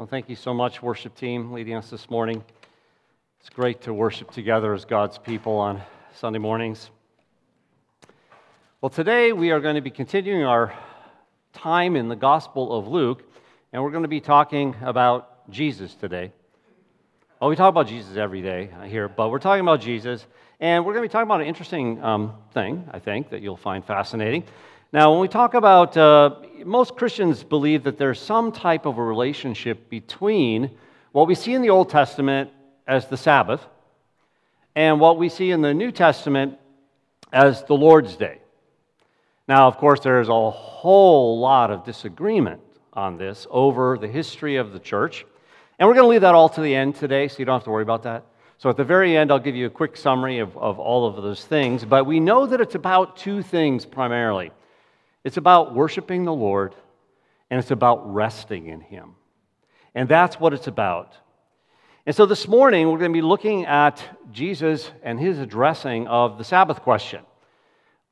Well, thank you so much, worship team, leading us this morning. It's great to worship together as God's people on Sunday mornings. Well, today we are going to be continuing our time in the Gospel of Luke, and we're going to be talking about Jesus today. Well, we talk about Jesus every day here, but we're talking about Jesus, and we're going to be talking about an interesting um, thing, I think, that you'll find fascinating. Now, when we talk about, uh, most Christians believe that there's some type of a relationship between what we see in the Old Testament as the Sabbath and what we see in the New Testament as the Lord's Day. Now, of course, there's a whole lot of disagreement on this over the history of the church. And we're going to leave that all to the end today, so you don't have to worry about that. So at the very end, I'll give you a quick summary of, of all of those things. But we know that it's about two things primarily it's about worshiping the Lord, and it's about resting in Him. And that's what it's about. And so this morning, we're going to be looking at Jesus and his addressing of the Sabbath question.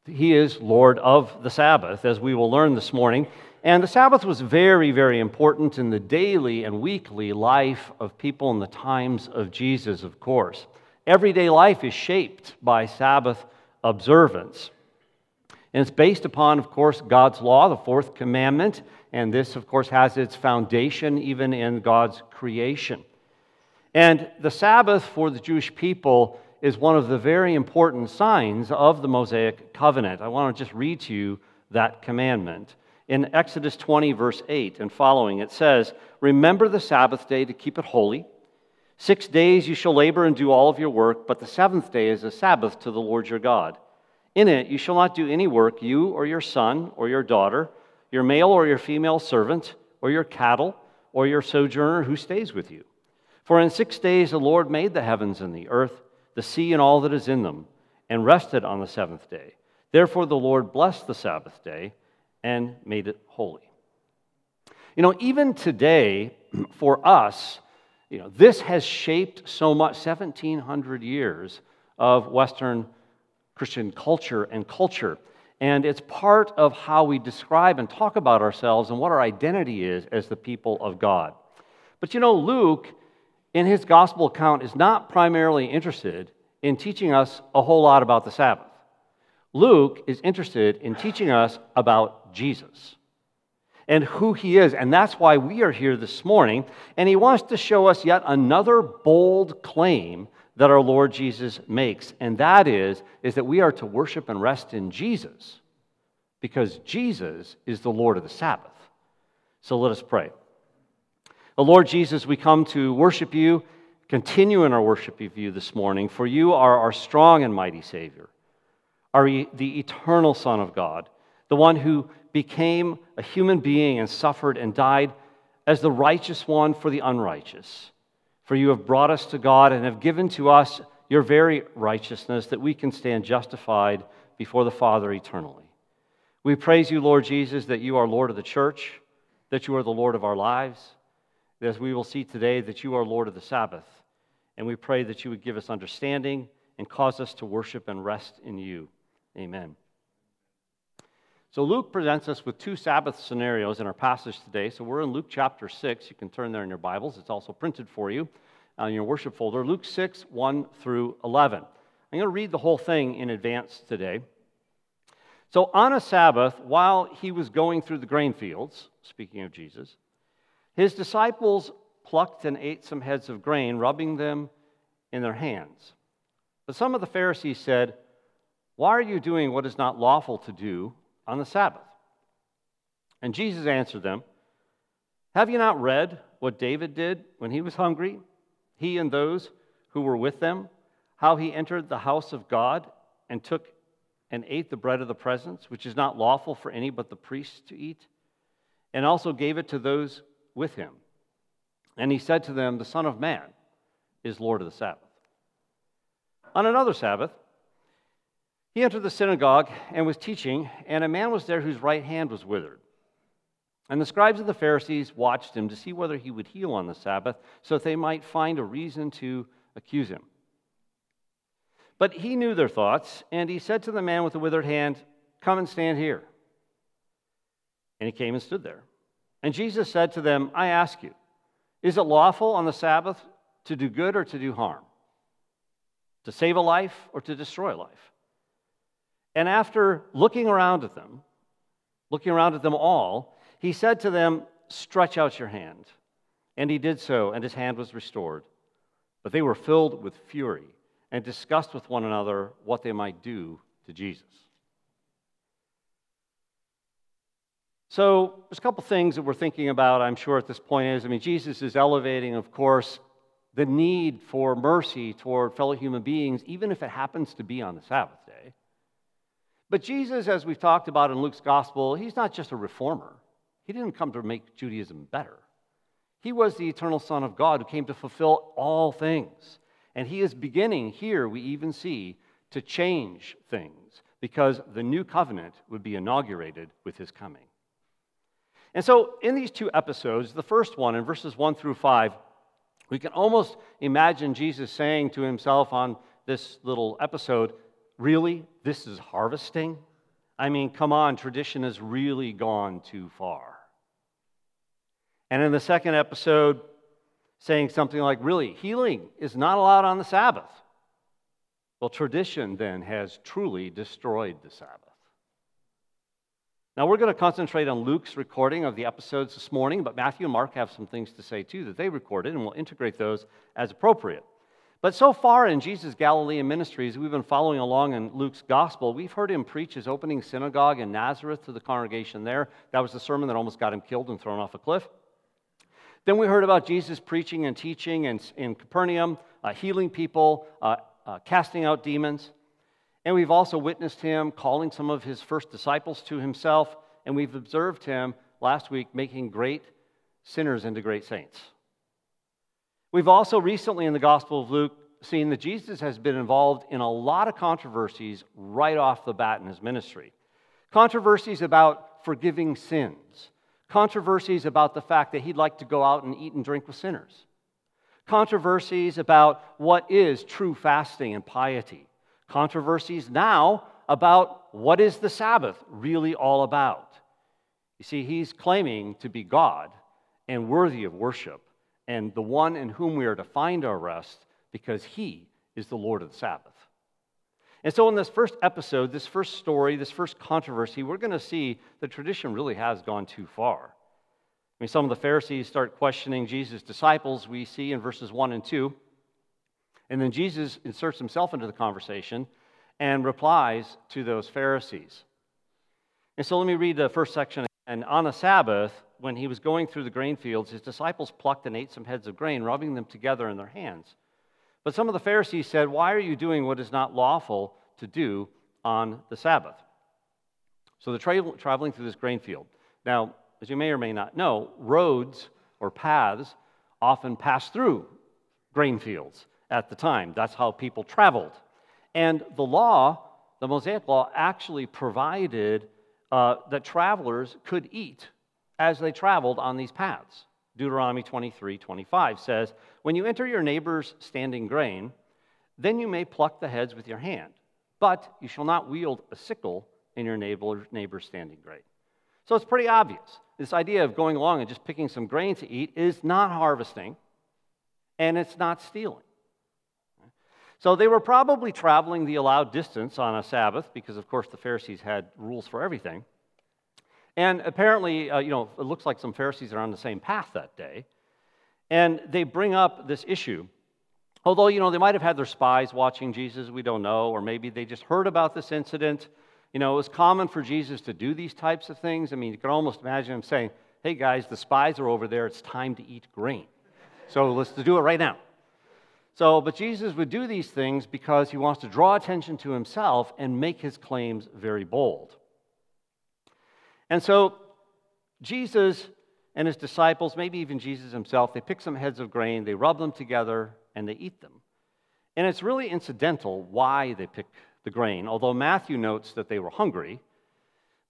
He is Lord of the Sabbath, as we will learn this morning. And the Sabbath was very, very important in the daily and weekly life of people in the times of Jesus, of course. Everyday life is shaped by Sabbath observance. And it's based upon, of course, God's law, the fourth commandment. And this, of course, has its foundation even in God's creation. And the Sabbath for the Jewish people is one of the very important signs of the Mosaic covenant. I want to just read to you that commandment. In Exodus 20, verse 8 and following, it says, Remember the Sabbath day to keep it holy. Six days you shall labor and do all of your work, but the seventh day is a Sabbath to the Lord your God. In it you shall not do any work, you or your son or your daughter, your male or your female servant, or your cattle, or your sojourner who stays with you. For in six days the Lord made the heavens and the earth, the sea and all that is in them, and rested on the seventh day. Therefore the Lord blessed the Sabbath day and made it holy. You know, even today, for us, you know, this has shaped so much 1700 years of Western Christian culture and culture. And it's part of how we describe and talk about ourselves and what our identity is as the people of God. But you know, Luke, in his gospel account, is not primarily interested in teaching us a whole lot about the Sabbath. Luke is interested in teaching us about Jesus and who he is. And that's why we are here this morning. And he wants to show us yet another bold claim that our Lord Jesus makes, and that is, is that we are to worship and rest in Jesus because Jesus is the Lord of the Sabbath. So let us pray. The Lord Jesus, we come to worship you, continue in our worship of you this morning, for you are our strong and mighty Savior, are the eternal Son of God, the one who became a human being and suffered and died as the righteous one for the unrighteous for you have brought us to God and have given to us your very righteousness that we can stand justified before the Father eternally. We praise you, Lord Jesus, that you are Lord of the church, that you are the Lord of our lives, as we will see today, that you are Lord of the Sabbath. And we pray that you would give us understanding and cause us to worship and rest in you. Amen. So, Luke presents us with two Sabbath scenarios in our passage today. So, we're in Luke chapter 6. You can turn there in your Bibles, it's also printed for you uh, on your worship folder. Luke 6, 1 through 11. I'm going to read the whole thing in advance today. So, on a Sabbath, while he was going through the grain fields, speaking of Jesus, his disciples plucked and ate some heads of grain, rubbing them in their hands. But some of the Pharisees said, Why are you doing what is not lawful to do on the Sabbath. And Jesus answered them, Have you not read what David did when he was hungry, he and those who were with them, how he entered the house of God and took and ate the bread of the presence, which is not lawful for any but the priests to eat, and also gave it to those with him? And he said to them, The Son of Man is Lord of the Sabbath. On another Sabbath, he entered the synagogue and was teaching, and a man was there whose right hand was withered. And the scribes of the Pharisees watched him to see whether he would heal on the Sabbath, so that they might find a reason to accuse him. But he knew their thoughts, and he said to the man with the withered hand, Come and stand here. And he came and stood there. And Jesus said to them, I ask you, Is it lawful on the Sabbath to do good or to do harm? To save a life or to destroy a life? And after looking around at them, looking around at them all, he said to them, Stretch out your hand. And he did so, and his hand was restored. But they were filled with fury and discussed with one another what they might do to Jesus. So, there's a couple things that we're thinking about, I'm sure, at this point is I mean, Jesus is elevating, of course, the need for mercy toward fellow human beings, even if it happens to be on the Sabbath. But Jesus, as we've talked about in Luke's gospel, he's not just a reformer. He didn't come to make Judaism better. He was the eternal Son of God who came to fulfill all things. And he is beginning, here we even see, to change things because the new covenant would be inaugurated with his coming. And so, in these two episodes, the first one in verses 1 through 5, we can almost imagine Jesus saying to himself on this little episode, Really? This is harvesting? I mean, come on, tradition has really gone too far. And in the second episode, saying something like, Really, healing is not allowed on the Sabbath. Well, tradition then has truly destroyed the Sabbath. Now, we're going to concentrate on Luke's recording of the episodes this morning, but Matthew and Mark have some things to say too that they recorded, and we'll integrate those as appropriate. But so far in Jesus' Galilean ministries, we've been following along in Luke's gospel. We've heard him preach his opening synagogue in Nazareth to the congregation there. That was the sermon that almost got him killed and thrown off a cliff. Then we heard about Jesus preaching and teaching in, in Capernaum, uh, healing people, uh, uh, casting out demons. And we've also witnessed him calling some of his first disciples to himself. And we've observed him last week making great sinners into great saints. We've also recently in the Gospel of Luke seen that Jesus has been involved in a lot of controversies right off the bat in his ministry. Controversies about forgiving sins, controversies about the fact that he'd like to go out and eat and drink with sinners, controversies about what is true fasting and piety, controversies now about what is the Sabbath really all about. You see, he's claiming to be God and worthy of worship and the one in whom we are to find our rest because he is the Lord of the Sabbath. And so, in this first episode, this first story, this first controversy, we're going to see the tradition really has gone too far. I mean, some of the Pharisees start questioning Jesus' disciples, we see in verses 1 and 2. And then Jesus inserts himself into the conversation and replies to those Pharisees. And so, let me read the first section. And on a Sabbath, when he was going through the grain fields, his disciples plucked and ate some heads of grain, rubbing them together in their hands. But some of the Pharisees said, Why are you doing what is not lawful to do on the Sabbath? So they're tra- traveling through this grain field. Now, as you may or may not know, roads or paths often pass through grain fields at the time. That's how people traveled. And the law, the Mosaic law, actually provided uh, that travelers could eat as they traveled on these paths. Deuteronomy 23 25 says, When you enter your neighbor's standing grain, then you may pluck the heads with your hand, but you shall not wield a sickle in your neighbor's standing grain. So it's pretty obvious. This idea of going along and just picking some grain to eat is not harvesting, and it's not stealing. So they were probably traveling the allowed distance on a Sabbath, because of course the Pharisees had rules for everything. And apparently, uh, you know, it looks like some Pharisees are on the same path that day. And they bring up this issue. Although, you know, they might have had their spies watching Jesus, we don't know, or maybe they just heard about this incident. You know, it was common for Jesus to do these types of things. I mean, you can almost imagine him saying, Hey guys, the spies are over there, it's time to eat grain. So let's do it right now. So, but Jesus would do these things because he wants to draw attention to himself and make his claims very bold. And so Jesus and his disciples, maybe even Jesus himself, they pick some heads of grain, they rub them together, and they eat them. And it's really incidental why they pick the grain, although Matthew notes that they were hungry.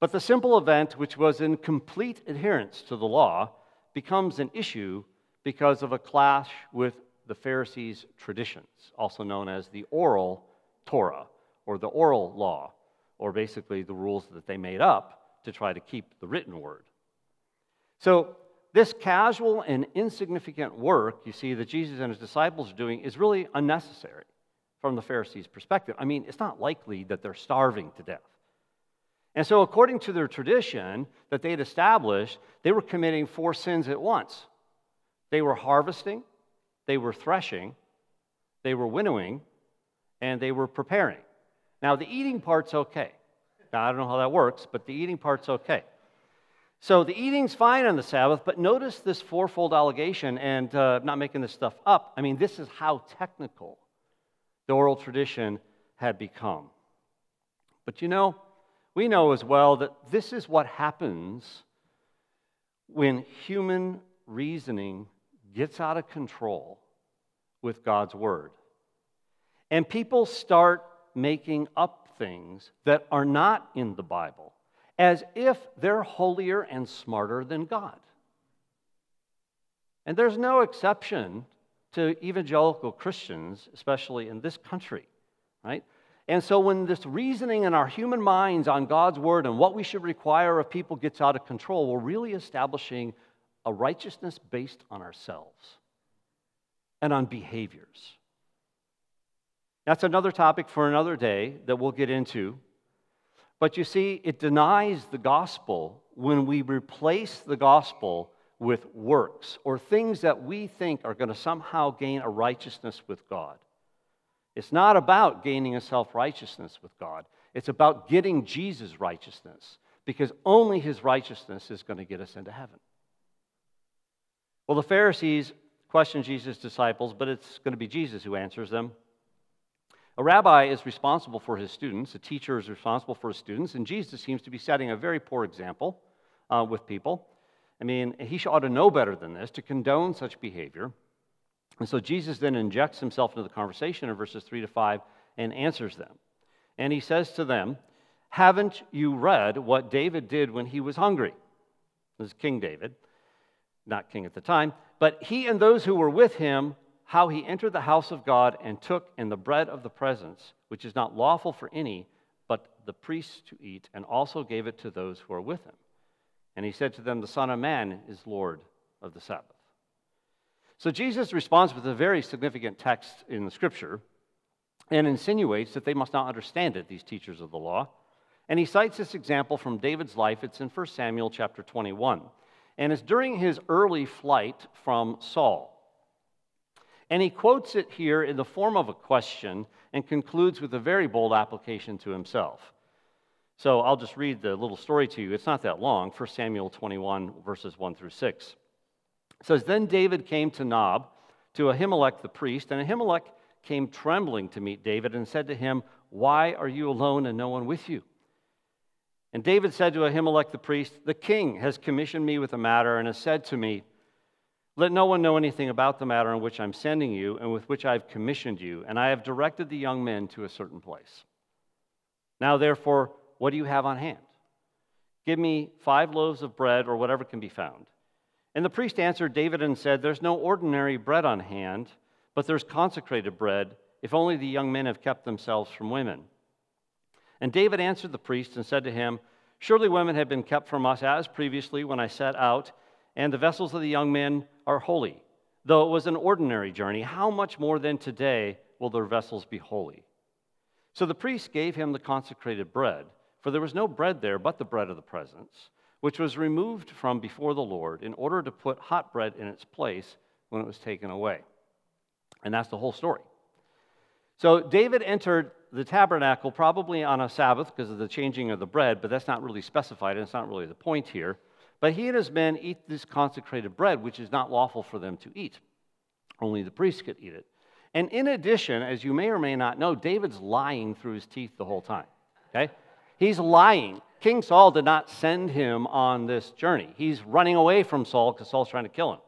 But the simple event, which was in complete adherence to the law, becomes an issue because of a clash with the Pharisees' traditions, also known as the oral Torah, or the oral law, or basically the rules that they made up to try to keep the written word. So This casual and insignificant work, you see, that Jesus and his disciples are doing is really unnecessary from the Pharisees' perspective. I mean, it's not likely that they're starving to death. And so, according to their tradition that they had established, they were committing four sins at once they were harvesting, they were threshing, they were winnowing, and they were preparing. Now, the eating part's okay. Now, I don't know how that works, but the eating part's okay. So the eating's fine on the Sabbath, but notice this fourfold allegation, and uh, not making this stuff up. I mean, this is how technical the oral tradition had become. But you know, we know as well that this is what happens when human reasoning gets out of control with God's word. And people start making up things that are not in the Bible as if they're holier and smarter than God. And there's no exception to evangelical Christians, especially in this country, right? And so when this reasoning in our human minds on God's word and what we should require of people gets out of control, we're really establishing a righteousness based on ourselves and on behaviors. That's another topic for another day that we'll get into. But you see, it denies the gospel when we replace the gospel with works or things that we think are going to somehow gain a righteousness with God. It's not about gaining a self righteousness with God, it's about getting Jesus' righteousness because only his righteousness is going to get us into heaven. Well, the Pharisees question Jesus' disciples, but it's going to be Jesus who answers them. A rabbi is responsible for his students, a teacher is responsible for his students, and Jesus seems to be setting a very poor example uh, with people. I mean, he ought to know better than this to condone such behavior. And so Jesus then injects himself into the conversation in verses 3 to 5 and answers them. And he says to them, Haven't you read what David did when he was hungry? This is King David, not king at the time, but he and those who were with him how he entered the house of God and took in the bread of the presence, which is not lawful for any but the priests to eat, and also gave it to those who are with him. And he said to them, The Son of Man is Lord of the Sabbath. So Jesus responds with a very significant text in the scripture and insinuates that they must not understand it, these teachers of the law. And he cites this example from David's life. It's in 1 Samuel chapter 21. And it's during his early flight from Saul. And he quotes it here in the form of a question and concludes with a very bold application to himself. So I'll just read the little story to you. It's not that long 1 Samuel 21, verses 1 through 6. It says, Then David came to Nob, to Ahimelech the priest, and Ahimelech came trembling to meet David and said to him, Why are you alone and no one with you? And David said to Ahimelech the priest, The king has commissioned me with a matter and has said to me, let no one know anything about the matter on which I'm sending you and with which I've commissioned you, and I have directed the young men to a certain place. Now, therefore, what do you have on hand? Give me five loaves of bread or whatever can be found. And the priest answered David and said, There's no ordinary bread on hand, but there's consecrated bread, if only the young men have kept themselves from women. And David answered the priest and said to him, Surely women have been kept from us as previously when I set out and the vessels of the young men are holy. Though it was an ordinary journey, how much more than today will their vessels be holy? So the priest gave him the consecrated bread, for there was no bread there but the bread of the presence, which was removed from before the Lord in order to put hot bread in its place when it was taken away. And that's the whole story. So David entered the tabernacle probably on a Sabbath because of the changing of the bread, but that's not really specified, and it's not really the point here. But he and his men eat this consecrated bread, which is not lawful for them to eat. Only the priests could eat it. And in addition, as you may or may not know, David's lying through his teeth the whole time. Okay? He's lying. King Saul did not send him on this journey. He's running away from Saul because Saul's trying to kill him.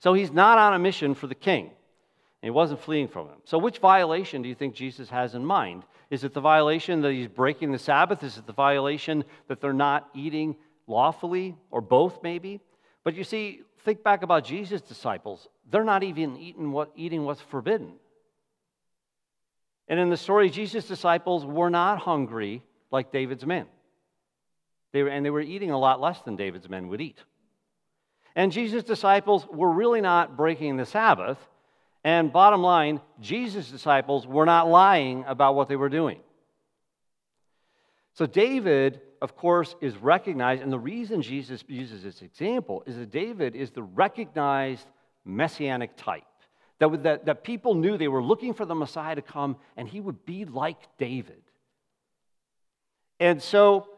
So he's not on a mission for the king. And he wasn't fleeing from him. So, which violation do you think Jesus has in mind? Is it the violation that he's breaking the Sabbath? Is it the violation that they're not eating lawfully, or both maybe. But you see, think back about Jesus' disciples. They're not even eating, what, eating what's forbidden. And in the story, Jesus' disciples were not hungry like David's men. They were, and they were eating a lot less than David's men would eat. And Jesus' disciples were really not breaking the Sabbath. And bottom line, Jesus' disciples were not lying about what they were doing. So David, of course, is recognized, and the reason Jesus uses this example is that David is the recognized messianic type. That, that, that people knew they were looking for the Messiah to come, and he would be like David. And so,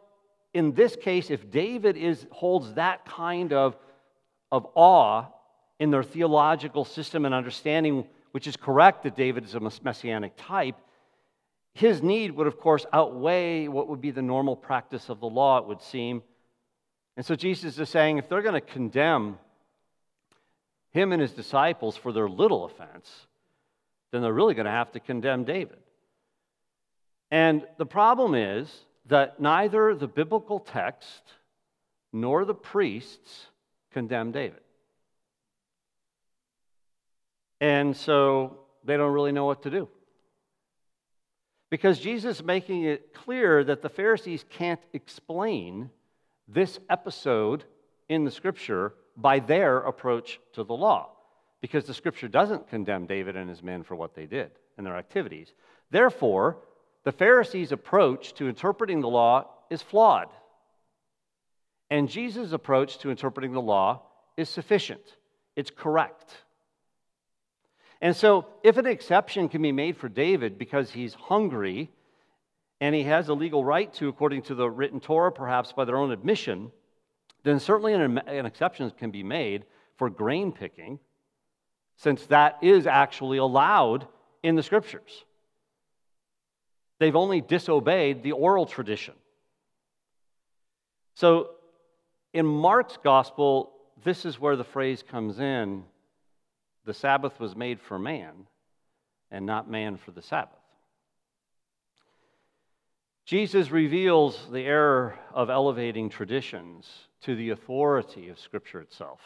in this case, if David is, holds that kind of, of awe in their theological system and understanding, which is correct that David is a messianic type, his need would, of course, outweigh what would be the normal practice of the law, it would seem. And so Jesus is saying if they're going to condemn him and his disciples for their little offense, then they're really going to have to condemn David. And the problem is that neither the biblical text nor the priests condemn David. And so they don't really know what to do. Because Jesus is making it clear that the Pharisees can't explain this episode in the scripture by their approach to the law. Because the scripture doesn't condemn David and his men for what they did and their activities. Therefore, the Pharisees' approach to interpreting the law is flawed. And Jesus' approach to interpreting the law is sufficient, it's correct. And so, if an exception can be made for David because he's hungry and he has a legal right to, according to the written Torah, perhaps by their own admission, then certainly an, an exception can be made for grain picking, since that is actually allowed in the scriptures. They've only disobeyed the oral tradition. So, in Mark's gospel, this is where the phrase comes in the Sabbath was made for man, and not man for the Sabbath. Jesus reveals the error of elevating traditions to the authority of Scripture itself.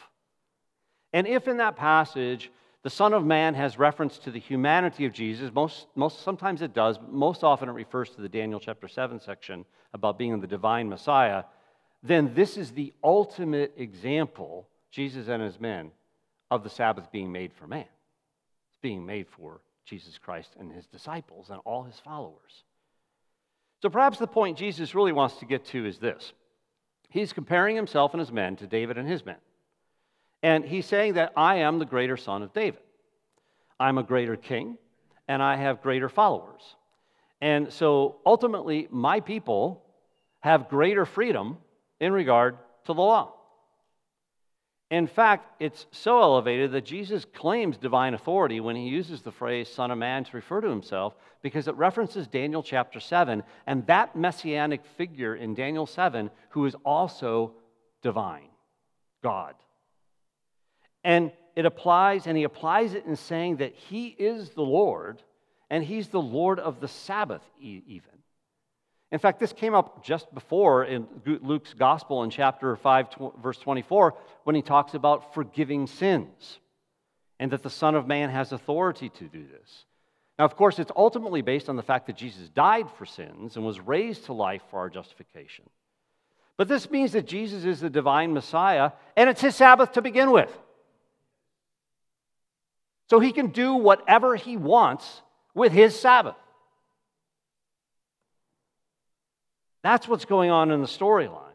And if in that passage the Son of Man has reference to the humanity of Jesus, most, most sometimes it does, but most often it refers to the Daniel chapter 7 section about being the divine Messiah, then this is the ultimate example, Jesus and his men, of the Sabbath being made for man. It's being made for Jesus Christ and his disciples and all his followers. So perhaps the point Jesus really wants to get to is this He's comparing himself and his men to David and his men. And he's saying that I am the greater son of David. I'm a greater king, and I have greater followers. And so ultimately, my people have greater freedom in regard to the law. In fact, it's so elevated that Jesus claims divine authority when he uses the phrase Son of Man to refer to himself because it references Daniel chapter 7 and that messianic figure in Daniel 7 who is also divine, God. And it applies, and he applies it in saying that he is the Lord and he's the Lord of the Sabbath, even. In fact, this came up just before in Luke's gospel in chapter 5, verse 24, when he talks about forgiving sins and that the Son of Man has authority to do this. Now, of course, it's ultimately based on the fact that Jesus died for sins and was raised to life for our justification. But this means that Jesus is the divine Messiah, and it's his Sabbath to begin with. So he can do whatever he wants with his Sabbath. That's what's going on in the storyline.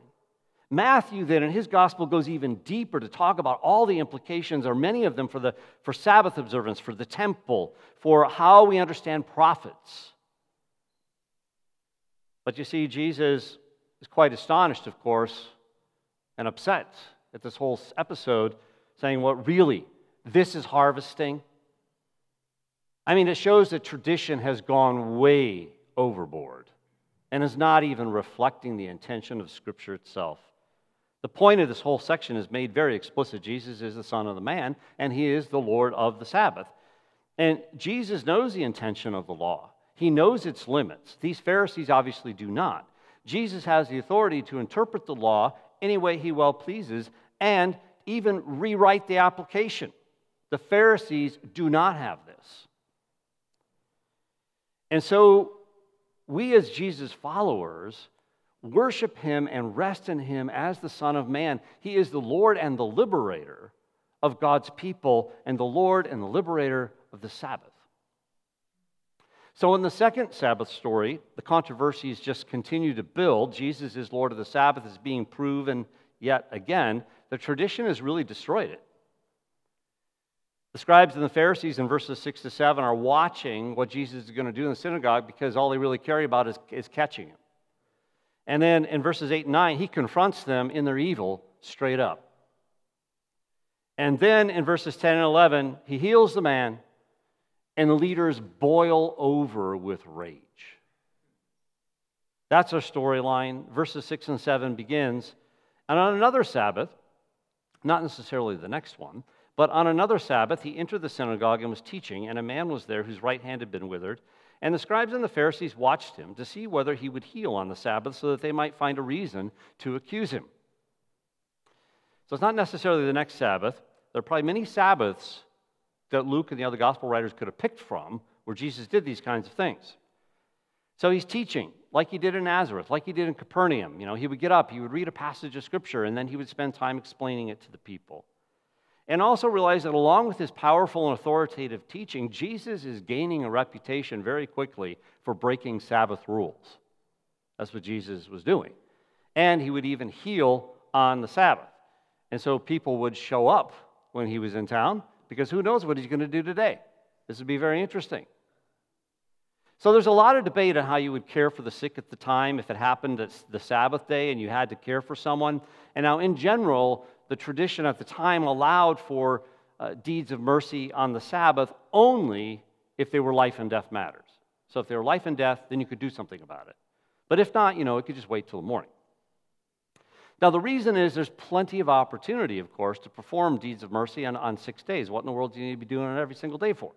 Matthew, then, in his gospel, goes even deeper to talk about all the implications, or many of them, for, the, for Sabbath observance, for the temple, for how we understand prophets. But you see, Jesus is quite astonished, of course, and upset at this whole episode, saying, What well, really? This is harvesting? I mean, it shows that tradition has gone way overboard and is not even reflecting the intention of Scripture itself. The point of this whole section is made very explicit. Jesus is the Son of the man, and he is the Lord of the Sabbath. And Jesus knows the intention of the law, he knows its limits. These Pharisees obviously do not. Jesus has the authority to interpret the law any way he well pleases and even rewrite the application. The Pharisees do not have this. And so we as Jesus followers, worship him and rest in him as the Son of Man. He is the Lord and the liberator of God's people, and the Lord and the liberator of the Sabbath. So, in the second Sabbath story, the controversies just continue to build. Jesus is Lord of the Sabbath is being proven yet again. The tradition has really destroyed it. The scribes and the Pharisees in verses 6 to 7 are watching what Jesus is going to do in the synagogue because all they really care about is, is catching him. And then in verses 8 and 9, he confronts them in their evil straight up. And then in verses 10 and 11, he heals the man, and the leaders boil over with rage. That's our storyline. Verses 6 and 7 begins. And on another Sabbath, not necessarily the next one, but on another Sabbath, he entered the synagogue and was teaching, and a man was there whose right hand had been withered. And the scribes and the Pharisees watched him to see whether he would heal on the Sabbath so that they might find a reason to accuse him. So it's not necessarily the next Sabbath. There are probably many Sabbaths that Luke and the other gospel writers could have picked from where Jesus did these kinds of things. So he's teaching like he did in Nazareth, like he did in Capernaum. You know, he would get up, he would read a passage of scripture, and then he would spend time explaining it to the people. And also realize that along with his powerful and authoritative teaching, Jesus is gaining a reputation very quickly for breaking Sabbath rules. That's what Jesus was doing. And he would even heal on the Sabbath. And so people would show up when he was in town because who knows what he's going to do today. This would be very interesting. So there's a lot of debate on how you would care for the sick at the time if it happened at the Sabbath day and you had to care for someone. And now, in general, the tradition at the time allowed for uh, deeds of mercy on the Sabbath only if they were life and death matters. So if they were life and death, then you could do something about it. But if not, you know, it could just wait till the morning. Now, the reason is there's plenty of opportunity, of course, to perform deeds of mercy on, on six days. What in the world do you need to be doing it every single day for?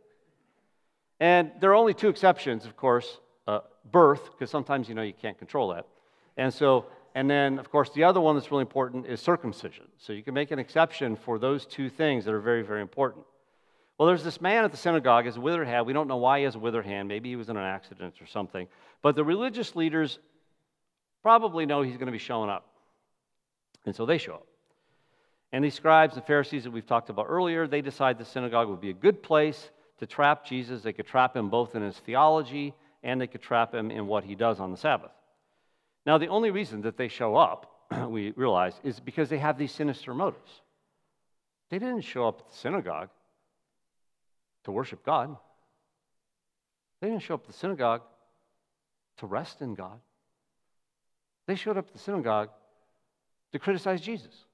And there are only two exceptions, of course uh, birth, because sometimes, you know, you can't control that. And so, and then, of course, the other one that's really important is circumcision. So you can make an exception for those two things that are very, very important. Well, there's this man at the synagogue, has a withered hand. We don't know why he has a withered hand. Maybe he was in an accident or something. But the religious leaders probably know he's going to be showing up. And so they show up. And these scribes and Pharisees that we've talked about earlier, they decide the synagogue would be a good place to trap Jesus. They could trap him both in his theology and they could trap him in what he does on the Sabbath. Now, the only reason that they show up, we realize, is because they have these sinister motives. They didn't show up at the synagogue to worship God, they didn't show up at the synagogue to rest in God. They showed up at the synagogue to criticize Jesus.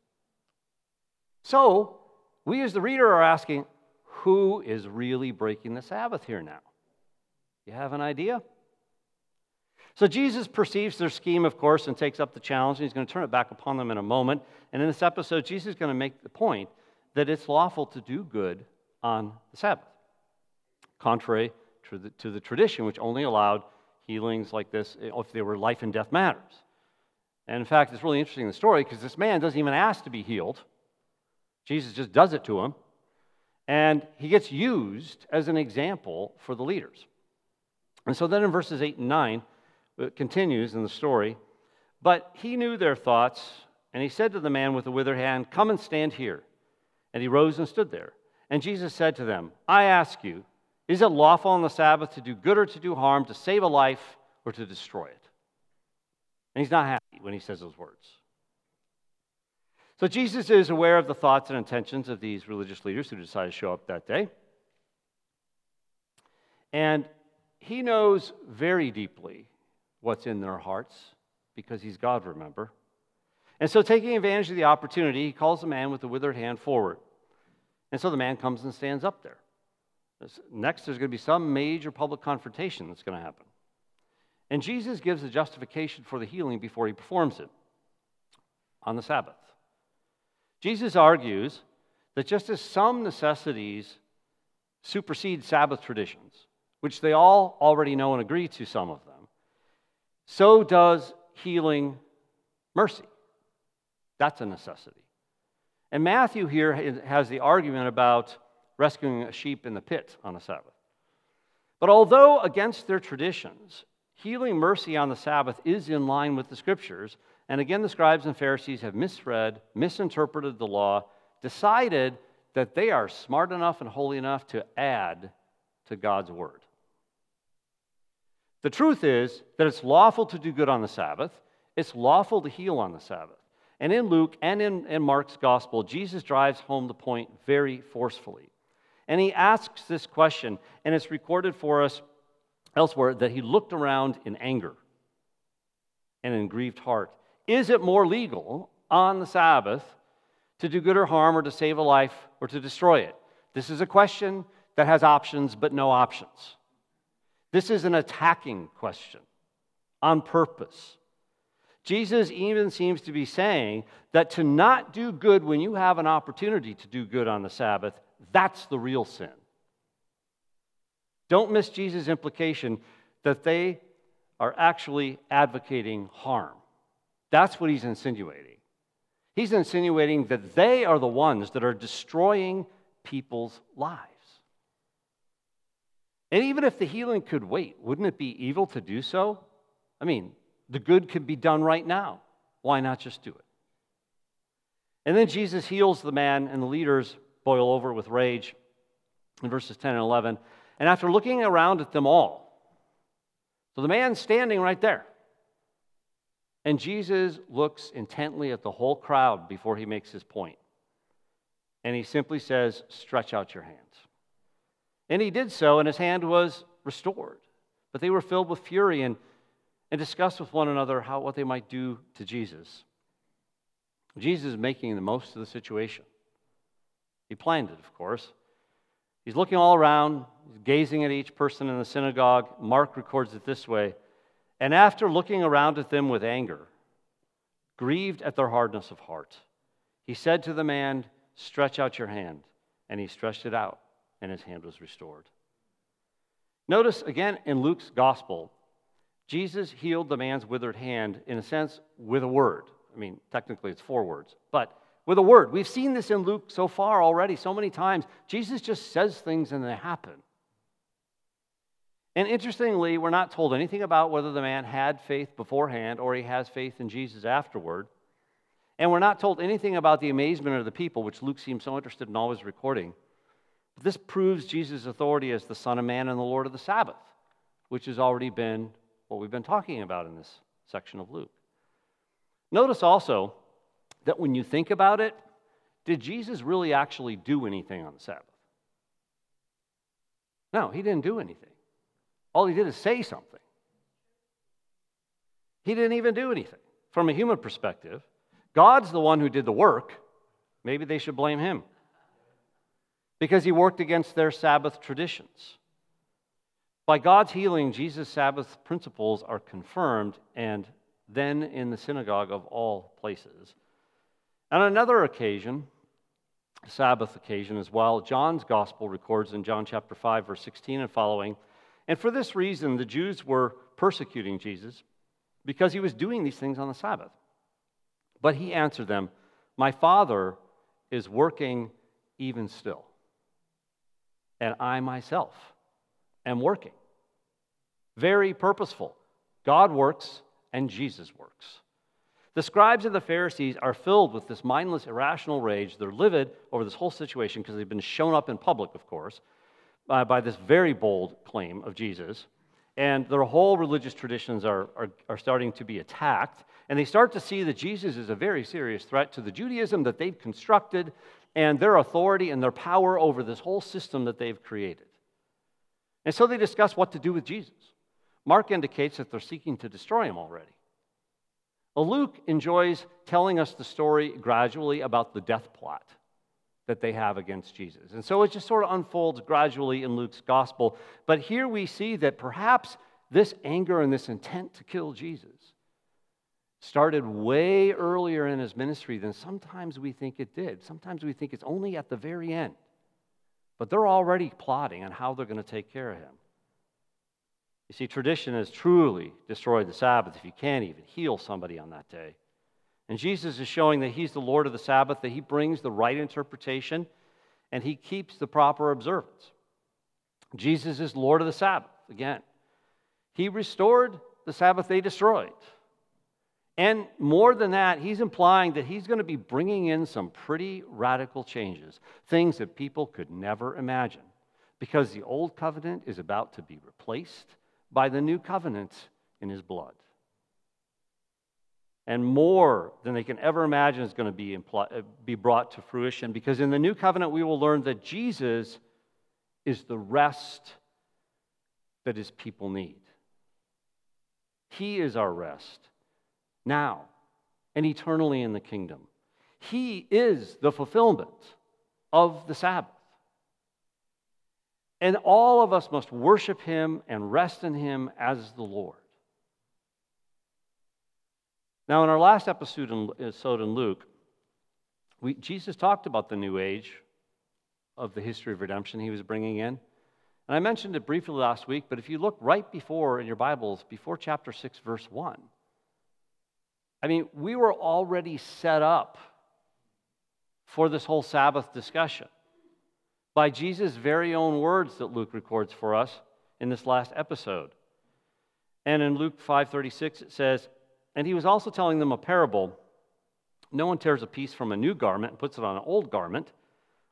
So, we as the reader are asking, who is really breaking the Sabbath here now? You have an idea? So Jesus perceives their scheme, of course, and takes up the challenge, and he's going to turn it back upon them in a moment. And in this episode, Jesus is going to make the point that it's lawful to do good on the Sabbath, contrary to the, to the tradition, which only allowed healings like this if they were life and death matters. And in fact, it's really interesting in the story because this man doesn't even ask to be healed. Jesus just does it to him. And he gets used as an example for the leaders. And so then in verses 8 and 9, it continues in the story. But he knew their thoughts, and he said to the man with the withered hand, Come and stand here. And he rose and stood there. And Jesus said to them, I ask you, is it lawful on the Sabbath to do good or to do harm, to save a life or to destroy it? And he's not happy when he says those words. So Jesus is aware of the thoughts and intentions of these religious leaders who decide to show up that day. And he knows very deeply what's in their hearts because he's God, remember. And so, taking advantage of the opportunity, he calls the man with the withered hand forward. And so the man comes and stands up there. Next, there's going to be some major public confrontation that's going to happen. And Jesus gives a justification for the healing before he performs it on the Sabbath. Jesus argues that just as some necessities supersede Sabbath traditions, which they all already know and agree to, some of them, so does healing mercy. That's a necessity. And Matthew here has the argument about rescuing a sheep in the pit on a Sabbath. But although against their traditions, Healing mercy on the Sabbath is in line with the scriptures. And again, the scribes and Pharisees have misread, misinterpreted the law, decided that they are smart enough and holy enough to add to God's word. The truth is that it's lawful to do good on the Sabbath, it's lawful to heal on the Sabbath. And in Luke and in, in Mark's gospel, Jesus drives home the point very forcefully. And he asks this question, and it's recorded for us elsewhere that he looked around in anger and in grieved heart. Is it more legal on the Sabbath to do good or harm or to save a life or to destroy it? This is a question that has options but no options. This is an attacking question on purpose. Jesus even seems to be saying that to not do good when you have an opportunity to do good on the Sabbath, that's the real sin. Don't miss Jesus' implication that they are actually advocating harm. That's what he's insinuating. He's insinuating that they are the ones that are destroying people's lives. And even if the healing could wait, wouldn't it be evil to do so? I mean, the good could be done right now. Why not just do it? And then Jesus heals the man, and the leaders boil over with rage in verses 10 and 11. And after looking around at them all, so the man's standing right there. And Jesus looks intently at the whole crowd before he makes his point. And he simply says, Stretch out your hands. And he did so, and his hand was restored. But they were filled with fury and, and discussed with one another how, what they might do to Jesus. Jesus is making the most of the situation. He planned it, of course. He's looking all around, gazing at each person in the synagogue. Mark records it this way And after looking around at them with anger, grieved at their hardness of heart, he said to the man, Stretch out your hand. And he stretched it out, and his hand was restored. Notice again in Luke's gospel, Jesus healed the man's withered hand, in a sense, with a word. I mean, technically it's four words, but with a word. We've seen this in Luke so far already, so many times. Jesus just says things and they happen. And interestingly, we're not told anything about whether the man had faith beforehand or he has faith in Jesus afterward. And we're not told anything about the amazement of the people, which Luke seems so interested in always recording. This proves Jesus' authority as the Son of Man and the Lord of the Sabbath, which has already been what we've been talking about in this section of Luke. Notice also that when you think about it, did Jesus really actually do anything on the Sabbath? No, he didn't do anything. All he did is say something. He didn't even do anything. From a human perspective, God's the one who did the work. Maybe they should blame him because he worked against their Sabbath traditions. By God's healing, Jesus' Sabbath principles are confirmed, and then in the synagogue of all places. On another occasion, Sabbath occasion as well, John's gospel records in John chapter 5, verse 16 and following. And for this reason, the Jews were persecuting Jesus because he was doing these things on the Sabbath. But he answered them, My Father is working even still, and I myself am working. Very purposeful. God works and Jesus works. The scribes and the Pharisees are filled with this mindless, irrational rage. They're livid over this whole situation because they've been shown up in public, of course, uh, by this very bold claim of Jesus. And their whole religious traditions are, are, are starting to be attacked. And they start to see that Jesus is a very serious threat to the Judaism that they've constructed and their authority and their power over this whole system that they've created. And so they discuss what to do with Jesus. Mark indicates that they're seeking to destroy him already. Luke enjoys telling us the story gradually about the death plot that they have against Jesus. And so it just sort of unfolds gradually in Luke's gospel. But here we see that perhaps this anger and this intent to kill Jesus started way earlier in his ministry than sometimes we think it did. Sometimes we think it's only at the very end. But they're already plotting on how they're going to take care of him. You see, tradition has truly destroyed the Sabbath if you can't even heal somebody on that day. And Jesus is showing that He's the Lord of the Sabbath, that He brings the right interpretation, and He keeps the proper observance. Jesus is Lord of the Sabbath, again. He restored the Sabbath they destroyed. And more than that, he's implying that he's going to be bringing in some pretty radical changes, things that people could never imagine, because the old covenant is about to be replaced by the new covenant in his blood. And more than they can ever imagine is going to be, impl- uh, be brought to fruition, because in the new covenant, we will learn that Jesus is the rest that his people need. He is our rest now and eternally in the kingdom. He is the fulfillment of the Sabbath. And all of us must worship him and rest in him as the Lord. Now, in our last episode in, Luke, we, Jesus talked about the new age of the history of redemption he was bringing in. And I mentioned it briefly last week, but if you look right before in your Bibles, before chapter 6, verse 1, I mean, we were already set up for this whole Sabbath discussion by Jesus' very own words that Luke records for us in this last episode. And in Luke 5:36 it says, "And he was also telling them a parable. No one tears a piece from a new garment and puts it on an old garment,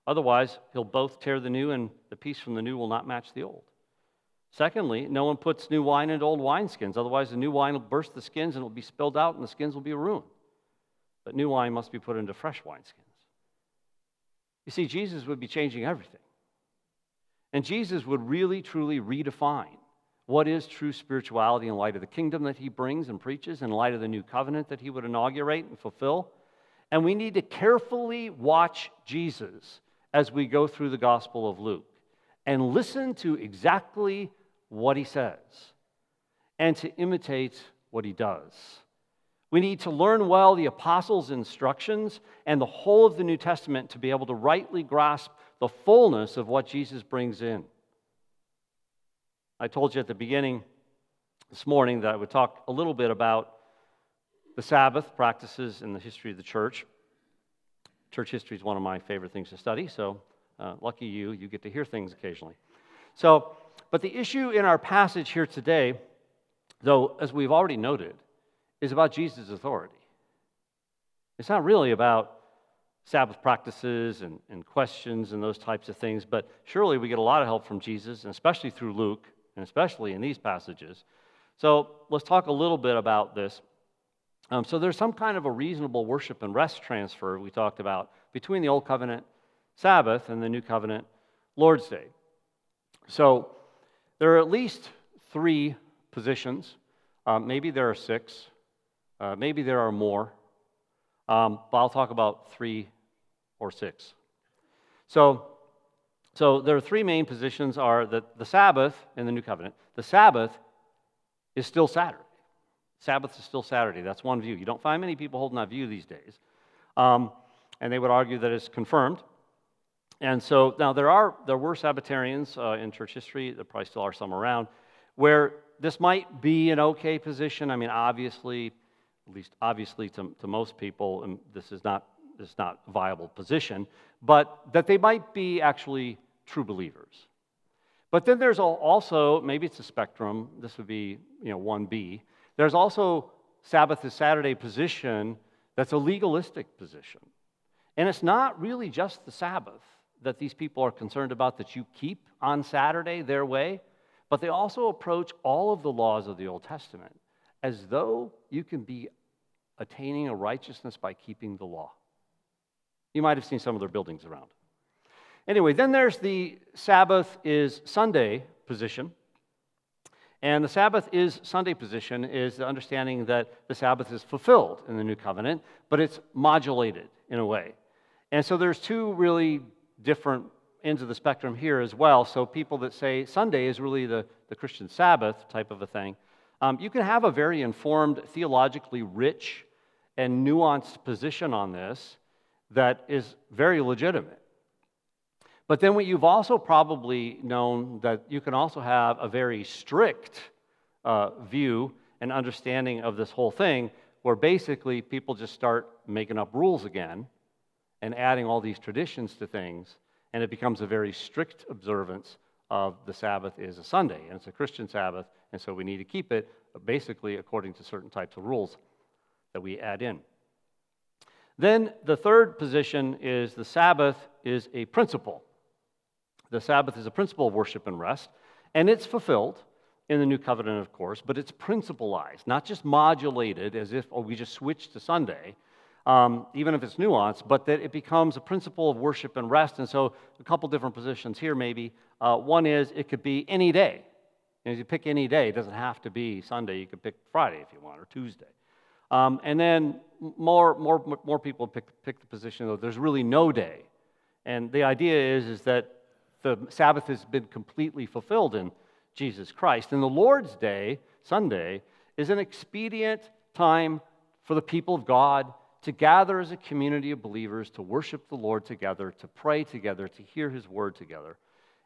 otherwise he'll both tear the new and the piece from the new will not match the old." Secondly, no one puts new wine into old wineskins, otherwise, the new wine will burst the skins and it will be spilled out and the skins will be ruined. But new wine must be put into fresh wineskins. You see, Jesus would be changing everything. And Jesus would really, truly redefine what is true spirituality in light of the kingdom that he brings and preaches, in light of the new covenant that he would inaugurate and fulfill. And we need to carefully watch Jesus as we go through the Gospel of Luke and listen to exactly what he says and to imitate what he does. We need to learn well the apostles' instructions and the whole of the New Testament to be able to rightly grasp the fullness of what Jesus brings in. I told you at the beginning this morning that I would talk a little bit about the Sabbath practices in the history of the church. Church history is one of my favorite things to study, so uh, lucky you, you get to hear things occasionally. So, but the issue in our passage here today, though, as we've already noted, is about Jesus' authority. It's not really about Sabbath practices and, and questions and those types of things, but surely we get a lot of help from Jesus, and especially through Luke, and especially in these passages. So let's talk a little bit about this. Um, so there's some kind of a reasonable worship and rest transfer we talked about between the Old Covenant Sabbath and the New Covenant Lord's Day. So there are at least three positions. Um, maybe there are six. Uh, maybe there are more. Um, but I'll talk about three or six. So, so there are three main positions are that the Sabbath in the New Covenant, the Sabbath is still Saturday. Sabbath is still Saturday. That's one view. You don't find many people holding that view these days. Um, and they would argue that it's confirmed. And so now there are there were Sabbatarians uh, in church history. There probably still are some around where this might be an okay position. I mean, obviously, at least obviously to, to most people, and this is not this is not a viable position, but that they might be actually true believers. But then there's also maybe it's a spectrum. This would be you know one B. There's also Sabbath is Saturday position that's a legalistic position, and it's not really just the Sabbath that these people are concerned about that you keep on Saturday their way, but they also approach all of the laws of the Old Testament as though you can be attaining a righteousness by keeping the law. You might have seen some of their buildings around. Anyway, then there's the Sabbath is Sunday position. And the Sabbath is Sunday position is the understanding that the Sabbath is fulfilled in the new covenant, but it's modulated in a way. And so there's two really different ends of the spectrum here as well. So, people that say Sunday is really the, the Christian Sabbath type of a thing, um, you can have a very informed, theologically rich, and nuanced position on this that is very legitimate. But then, what you've also probably known that you can also have a very strict uh, view and understanding of this whole thing, where basically people just start making up rules again and adding all these traditions to things, and it becomes a very strict observance of the Sabbath is a Sunday, and it's a Christian Sabbath, And so we need to keep it basically according to certain types of rules that we add in. Then the third position is the Sabbath is a principle. The Sabbath is a principle of worship and rest, and it's fulfilled in the New Covenant, of course, but it's principalized, not just modulated as if, oh, we just switched to Sunday, um, even if it's nuanced, but that it becomes a principle of worship and rest. And so, a couple different positions here, maybe. Uh, one is it could be any day. And if you pick any day, it doesn't have to be Sunday. You could pick Friday if you want, or Tuesday. Um, and then more, more, more people pick, pick the position that there's really no day. And the idea is, is that the Sabbath has been completely fulfilled in Jesus Christ. And the Lord's Day, Sunday, is an expedient time for the people of God to gather as a community of believers to worship the Lord together, to pray together, to hear His word together.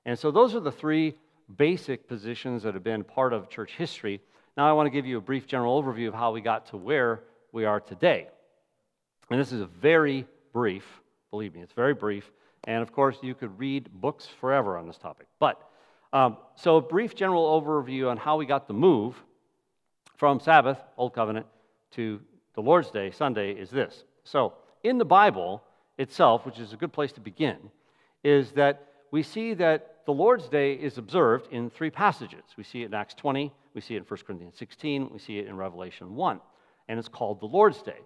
And so, those are the three basic positions that have been part of church history. Now, I want to give you a brief general overview of how we got to where we are today. And this is a very brief, believe me, it's very brief. And of course, you could read books forever on this topic. But, um, so a brief general overview on how we got the move from Sabbath, Old Covenant, to the Lord's Day, Sunday, is this. So, in the Bible itself, which is a good place to begin, is that we see that the Lord's Day is observed in three passages. We see it in Acts 20, we see it in 1 Corinthians 16, we see it in Revelation 1, and it's called the Lord's Day.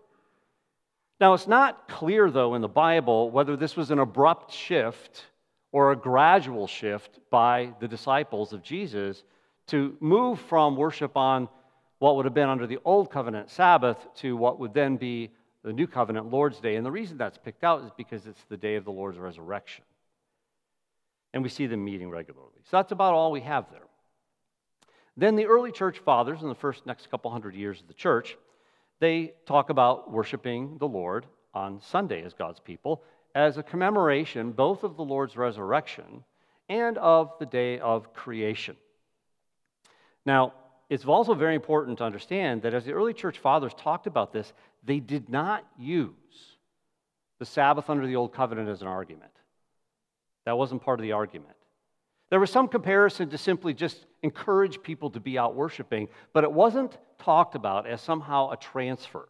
Now, it's not clear, though, in the Bible whether this was an abrupt shift or a gradual shift by the disciples of Jesus to move from worship on what would have been under the Old Covenant Sabbath to what would then be the New Covenant Lord's Day. And the reason that's picked out is because it's the day of the Lord's resurrection. And we see them meeting regularly. So that's about all we have there. Then the early church fathers, in the first next couple hundred years of the church, they talk about worshiping the Lord on Sunday as God's people as a commemoration both of the Lord's resurrection and of the day of creation. Now, it's also very important to understand that as the early church fathers talked about this, they did not use the Sabbath under the Old Covenant as an argument. That wasn't part of the argument. There was some comparison to simply just encourage people to be out worshiping, but it wasn't talked about as somehow a transfer.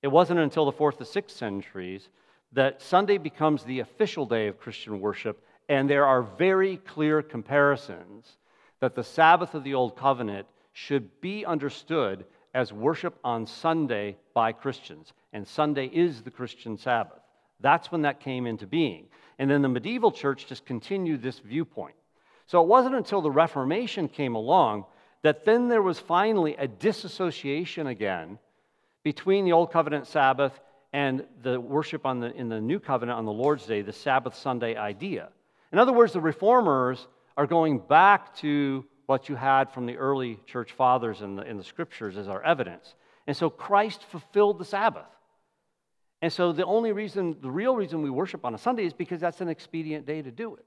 It wasn't until the fourth to sixth centuries that Sunday becomes the official day of Christian worship, and there are very clear comparisons that the Sabbath of the Old Covenant should be understood as worship on Sunday by Christians. And Sunday is the Christian Sabbath. That's when that came into being. And then the medieval church just continued this viewpoint. So it wasn't until the Reformation came along that then there was finally a disassociation again between the Old Covenant Sabbath and the worship on the, in the New Covenant on the Lord's Day, the Sabbath Sunday idea. In other words, the reformers are going back to what you had from the early church fathers in the, in the scriptures as our evidence. And so Christ fulfilled the Sabbath. And so the only reason, the real reason we worship on a Sunday is because that's an expedient day to do it.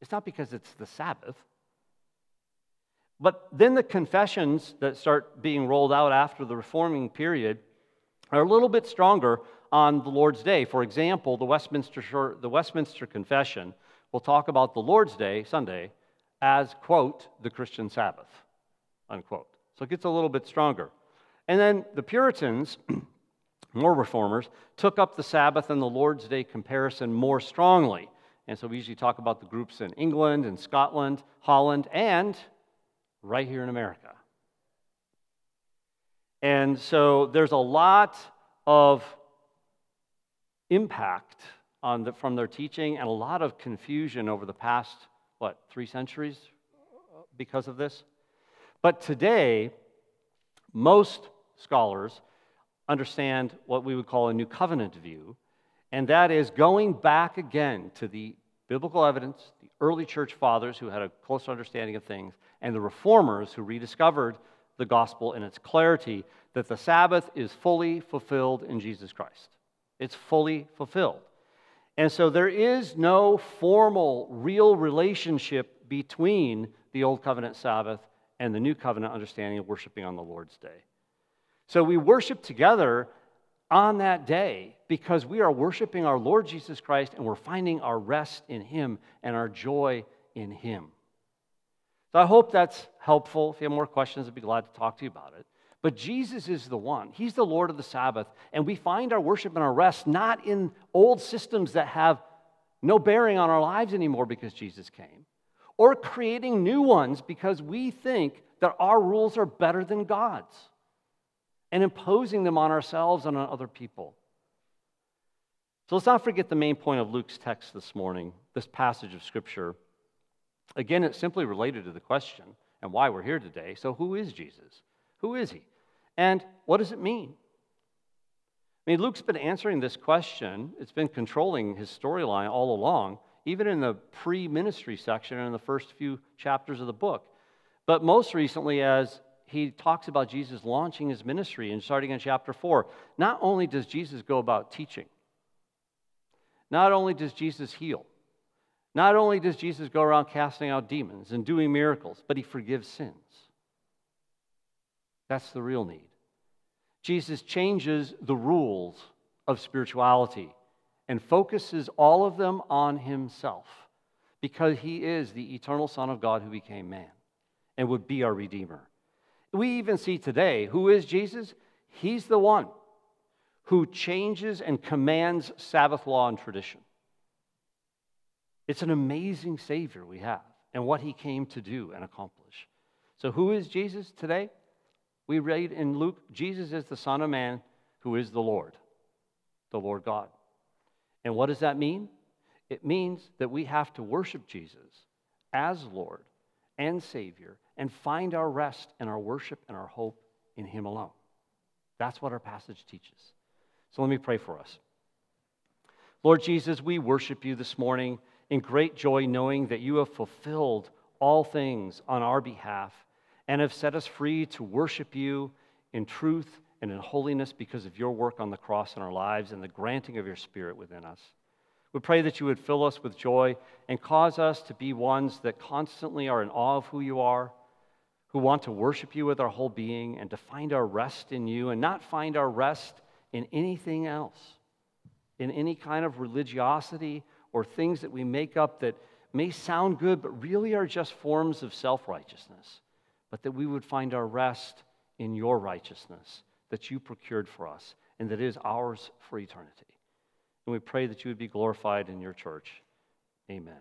It's not because it's the Sabbath. But then the confessions that start being rolled out after the reforming period are a little bit stronger on the Lord's Day. For example, the Westminster, the Westminster Confession will talk about the Lord's Day, Sunday, as, quote, the Christian Sabbath, unquote. So it gets a little bit stronger. And then the Puritans, more reformers, took up the Sabbath and the Lord's Day comparison more strongly. And so we usually talk about the groups in England and Scotland, Holland, and right here in America. And so there's a lot of impact the, from their teaching and a lot of confusion over the past, what, three centuries because of this. But today, most scholars understand what we would call a new covenant view, and that is going back again to the biblical evidence, the early church fathers who had a closer understanding of things, and the reformers who rediscovered the gospel in its clarity that the Sabbath is fully fulfilled in Jesus Christ. It's fully fulfilled. And so there is no formal, real relationship between the Old Covenant Sabbath and the New Covenant understanding of worshiping on the Lord's Day. So we worship together on that day because we are worshiping our Lord Jesus Christ and we're finding our rest in Him and our joy in Him. So I hope that's helpful. If you have more questions, I'd be glad to talk to you about it. But Jesus is the one. He's the Lord of the Sabbath. And we find our worship and our rest not in old systems that have no bearing on our lives anymore because Jesus came, or creating new ones because we think that our rules are better than God's and imposing them on ourselves and on other people. So let's not forget the main point of Luke's text this morning, this passage of Scripture. Again, it's simply related to the question and why we're here today. So, who is Jesus? Who is he? And what does it mean? I mean, Luke's been answering this question, it's been controlling his storyline all along, even in the pre ministry section and in the first few chapters of the book. But most recently, as he talks about Jesus launching his ministry and starting in chapter 4, not only does Jesus go about teaching, not only does Jesus heal, not only does Jesus go around casting out demons and doing miracles, but he forgives sins. That's the real need. Jesus changes the rules of spirituality and focuses all of them on himself because he is the eternal Son of God who became man and would be our Redeemer. We even see today who is Jesus? He's the one who changes and commands Sabbath law and tradition. It's an amazing Savior we have and what he came to do and accomplish. So, who is Jesus today? We read in Luke Jesus is the Son of Man who is the Lord, the Lord God. And what does that mean? It means that we have to worship Jesus as Lord and Savior and find our rest and our worship and our hope in Him alone. That's what our passage teaches. So let me pray for us. Lord Jesus, we worship you this morning in great joy, knowing that you have fulfilled all things on our behalf and have set us free to worship you in truth and in holiness because of your work on the cross in our lives and the granting of your Spirit within us. We pray that you would fill us with joy and cause us to be ones that constantly are in awe of who you are, who want to worship you with our whole being and to find our rest in you and not find our rest in anything else, in any kind of religiosity or things that we make up that may sound good but really are just forms of self righteousness but that we would find our rest in your righteousness that you procured for us and that is ours for eternity. And we pray that you would be glorified in your church. Amen.